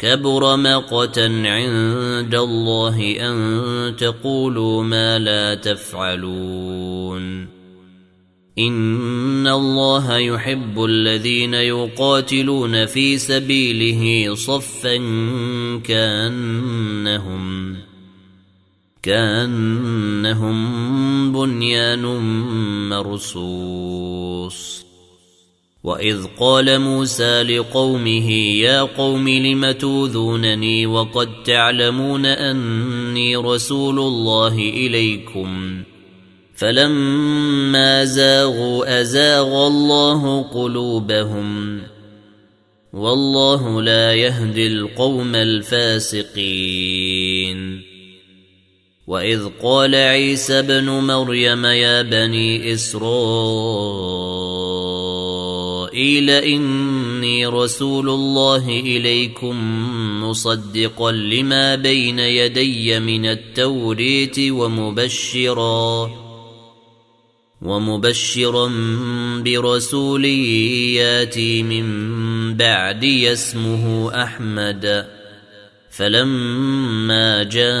كبر مقتا عند الله أن تقولوا ما لا تفعلون. إن الله يحب الذين يقاتلون في سبيله صفا كأنهم كأنهم بنيان مرصوص. واذ قال موسى لقومه يا قوم لم توذونني وقد تعلمون اني رسول الله اليكم فلما زاغوا ازاغ الله قلوبهم والله لا يهدي القوم الفاسقين واذ قال عيسى ابن مريم يا بني اسرائيل إني رسول الله إليكم مصدقا لما بين يدي من التوريت ومبشرا ومبشرا برسول ياتي من بعدي اسمه أحمد. فلما جاءهم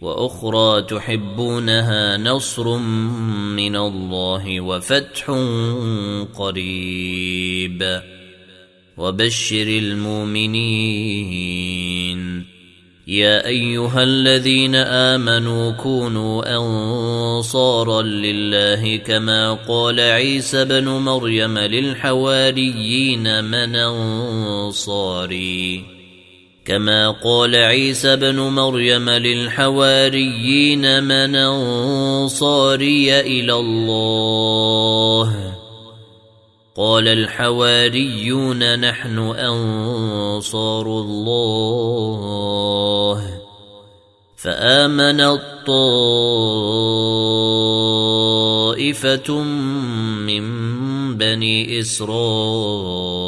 وأخرى تحبونها نصر من الله وفتح قريب. وبشر المؤمنين. يا أيها الذين آمنوا كونوا أنصارا لله كما قال عيسى بن مريم للحواريين من أنصاري. كما قال عيسى بن مريم للحواريين من أنصاري إلى الله. قال الحواريون نحن أنصار الله. فآمن الطائفة من بني إسرائيل